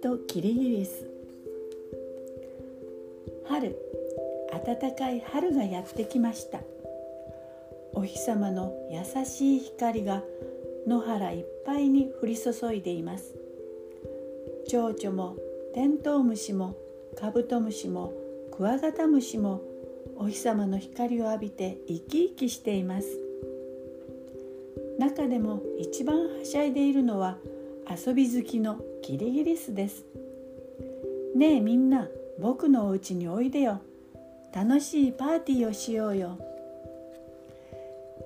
とキリギリス。春暖かい春がやってきました。お日様の優しい光が野原いっぱいに降り注いでいます。蝶々もテントウムシもカブトムシもクワガタムシもお日様の光を浴びて生き生きしています。中でも一番はしゃいでいるのは遊び好きのキリギリスです。ねえみんな僕のお家においでよ。楽しいパーティーをしようよ。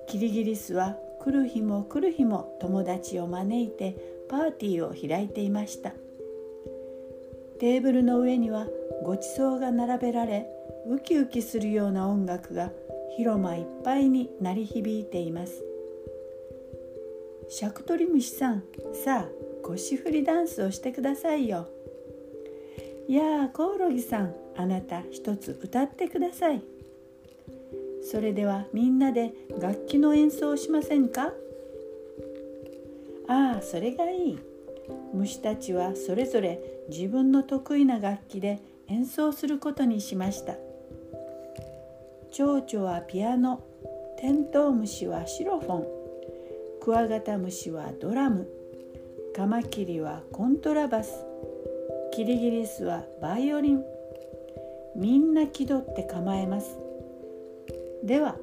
キリギリスは来る日も来る日も友達を招いてパーティーを開いていました。テーブルの上にはごちそうが並べられウキウキするような音楽が広間いっぱいに鳴り響いています。シャクトリムシさんさあ腰振りダンスをしてくださいよ。いやあコオロギさんあなた一つ歌ってください。それではみんなで楽器の演奏をしませんか？ああそれがいい。虫たちはそれぞれ自分の得意な楽器で演奏することにしました。蝶々はピアノテントウムシはシロフォンクワガタムシはドラム。カマキリはコントラバス。キリギリスはバイオリン。みんな気取って構えます。では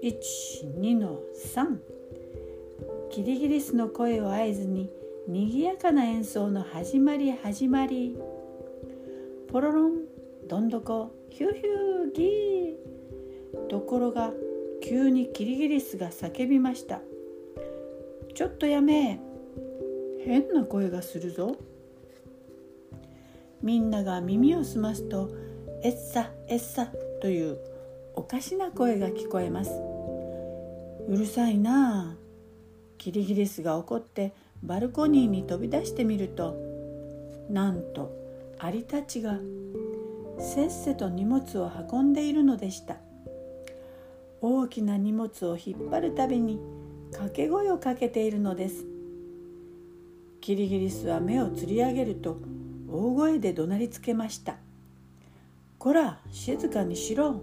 12の3キリギリスの声を合図ににぎやかな演奏の始まり始まり。ポロロンどんどこヒューヒューギー。ところが急にキリギリスが叫びました。ちょっとやめ。変な声がするぞ。みんなが耳を澄ますと「えっさえっさ」というおかしな声が聞こえます。うるさいなあ。キリギリスが怒ってバルコニーに飛び出してみるとなんとアリたちがせっせと荷物を運んでいるのでした。大きな荷物を引っ張るたびに掛け声をかけているのです。キリギリスは目をつり上げると大声で怒鳴りつけました「こら静かにしろ。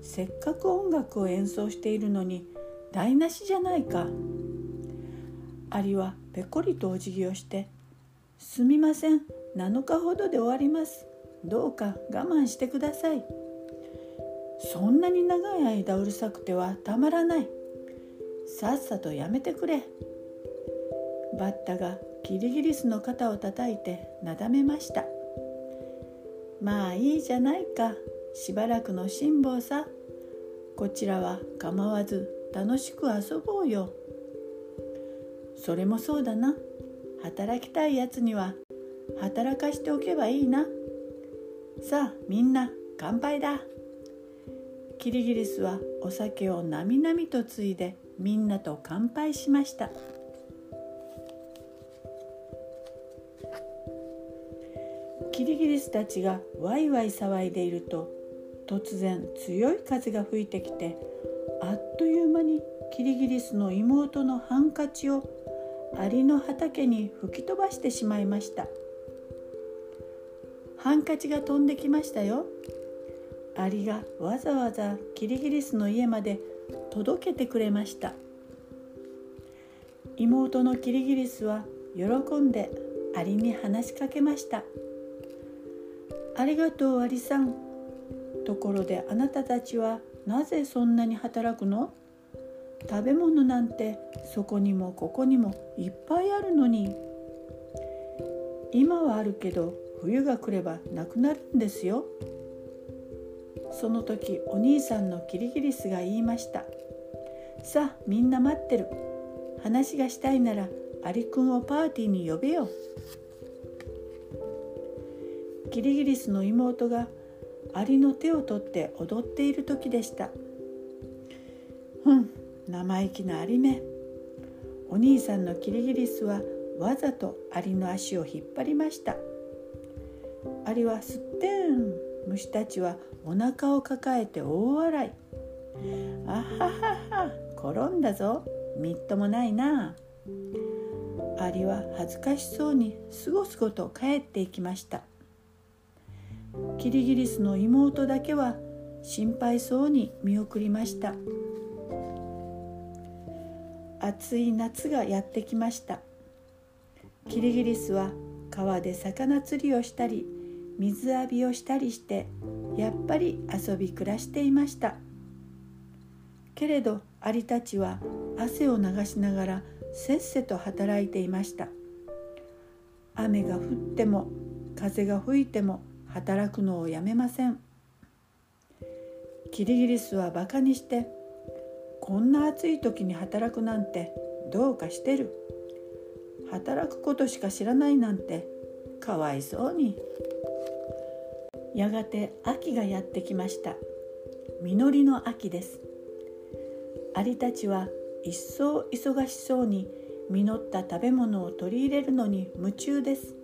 せっかく音楽を演奏しているのに台無しじゃないか」アリはぺこりとお辞儀をして「すみません。7日ほどで終わります。どうか我慢してください」そんなに長い間うるさくてはたまらない。さっさとやめてくれ。バッタがキリギリスの肩を叩いてなだめました。まあいいじゃないか。しばらくの辛抱さ。こちらは構わず楽しく遊ぼうよ。それもそうだな。働きたいやつには働かしておけばいいな。さあみんな乾杯だ。キリギリスはお酒をなみなみとついでみんなと乾杯しました。キリギリスたちがワイワイ騒いでいると突然強い風が吹いてきてあっという間にキリギリスの妹のハンカチをアリの畑に吹き飛ばしてしまいました。ハンカチが飛んできましたよ。アリがわざわざキリギリスの家まで届けてくれました。妹のキリギリスは喜んでアリに話しかけました「ありがとうアリさん。ところであなたたちはなぜそんなに働くの？食べ物なんてそこにもここにもいっぱいあるのに。今はあるけど冬が来ればなくなるんですよ。その時お兄さんのキリギリスが言いました。さあみんな待ってる。話がしたいならアリくんをパーティーに呼べよ。キリギリスの妹がアリの手を取って踊っている時でした。ふん生意気なアリめお兄さんのキリギリスはわざとアリの足を引っ張りました。アリはすってん虫たちはお腹を抱えて大笑い。あははは転んだぞ。みっともないな。アリは恥ずかしそうにすごすごと帰っていきました。キリギリスの妹だけは心配そうに見送りました。暑い夏がやってきました。キリギリスは川で魚釣りをしたり水浴びをしたりしてやっぱり遊び暮らしていました。けれどアリたちは汗を流しながらせっせと働いていました。雨が降っても風が吹いても働くのをやめません。キリギリスはバカにしてこんな暑い時に働くなんてどうかしてる。働くことしか知らないなんてかわいそうに。やがて秋がやってきました。実りの秋です。アリたちは一層忙しそうに実った食べ物を取り入れるのに夢中です。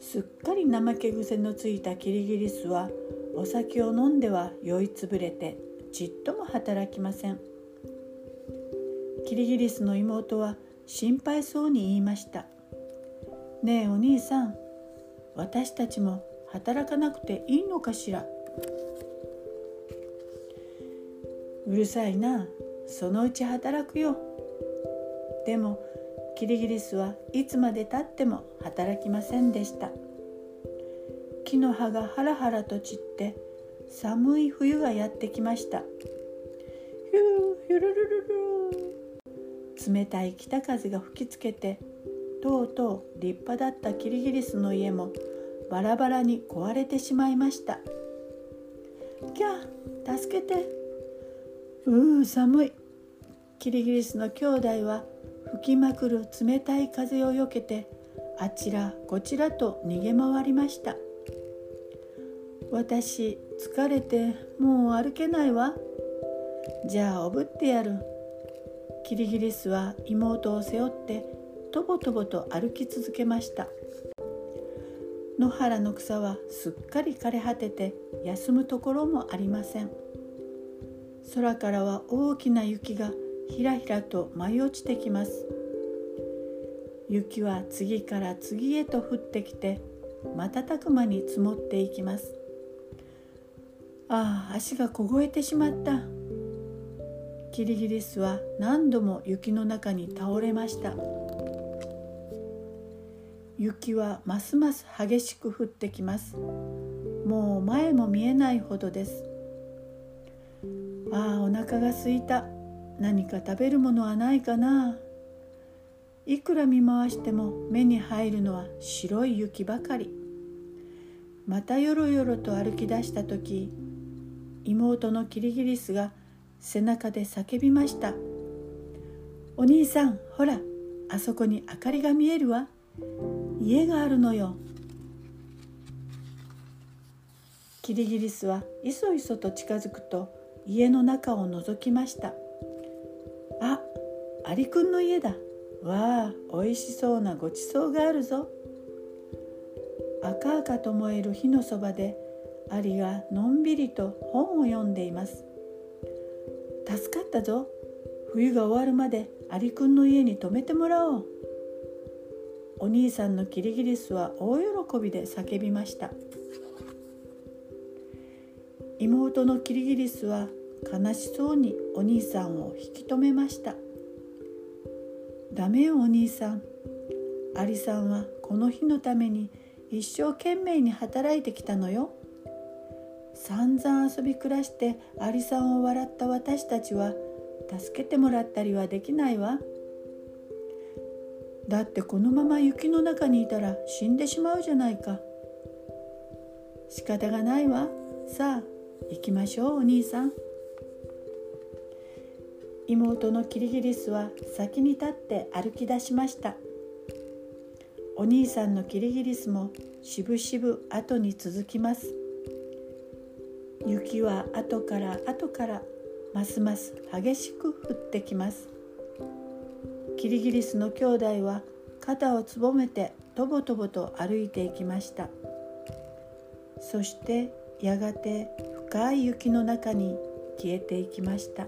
すっかり怠け癖のついたキリギリスはお酒を飲んでは酔いつぶれてちっとも働きません。キリギリスの妹は心配そうに言いました「ねえお兄さん私たちも働かなくていいのかしら?」うるさいなそのうち働くよ。でもキリギリスはいつまでたっても働きませんでした。木の葉がハラハラと散って寒い冬がやってきました。冷たい北風が吹きつけてとうとう立派だったキリギリスの家もバラバラに壊れてしまいました。キャー助けて。うー寒い。キリギリスの兄弟は吹きまくる冷たい風をよけてあちらこちらと逃げ回りました。私疲れてもう歩けないわ。じゃあおぶってやる。キリギリスは妹を背負ってとぼとぼと歩き続けました。野原の草はすっかり枯れ果てて休むところもありません。空からは大きな雪がひらひらと舞い落ちてきます。雪は次から次へと降ってきて瞬く間に積もっていきます。ああ足が凍えてしまった。キリギリスは何度も雪の中に倒れました。雪はますます激しく降ってきます。もう前も見えないほどです。ああお腹がすいた。何か食べるものはないかな。いくら見回しても目に入るのは白い雪ばかり。またよろよろと歩き出した時妹のキリギリスが背中で叫びました「お兄さんほらあそこに明かりが見えるわ。家があるのよ」キリギリスはいそいそと近づくと家の中を覗きました「アリくんの家だ。わあおいしそうなごちそうがあるぞ。赤々と燃える火のそばでアリがのんびりと本を読んでいます。助かったぞ。冬が終わるまでアリくんの家に泊めてもらおう。お兄さんのキリギリスは大喜びで叫びました。妹のキリギリスは悲しそうにお兄さんを引き止めました「ダメよお兄さん。アリさんはこの日のために一生懸命に働いてきたのよ」散々遊び暮らしてアリさんを笑った私たちは助けてもらったりはできないわ。だってこのまま雪の中にいたら死んでしまうじゃないか。仕方がないわ。さあ行きましょうお兄さん。妹のキリギリスは先に立って歩き出しました。お兄さんのキリギリスもしぶしぶ後に続きます。雪は後から後からますます激しく降ってきます。キリギリスの兄弟は肩をつぼめてとぼとぼと歩いていきました。そしてやがて深い雪の中に消えていきました。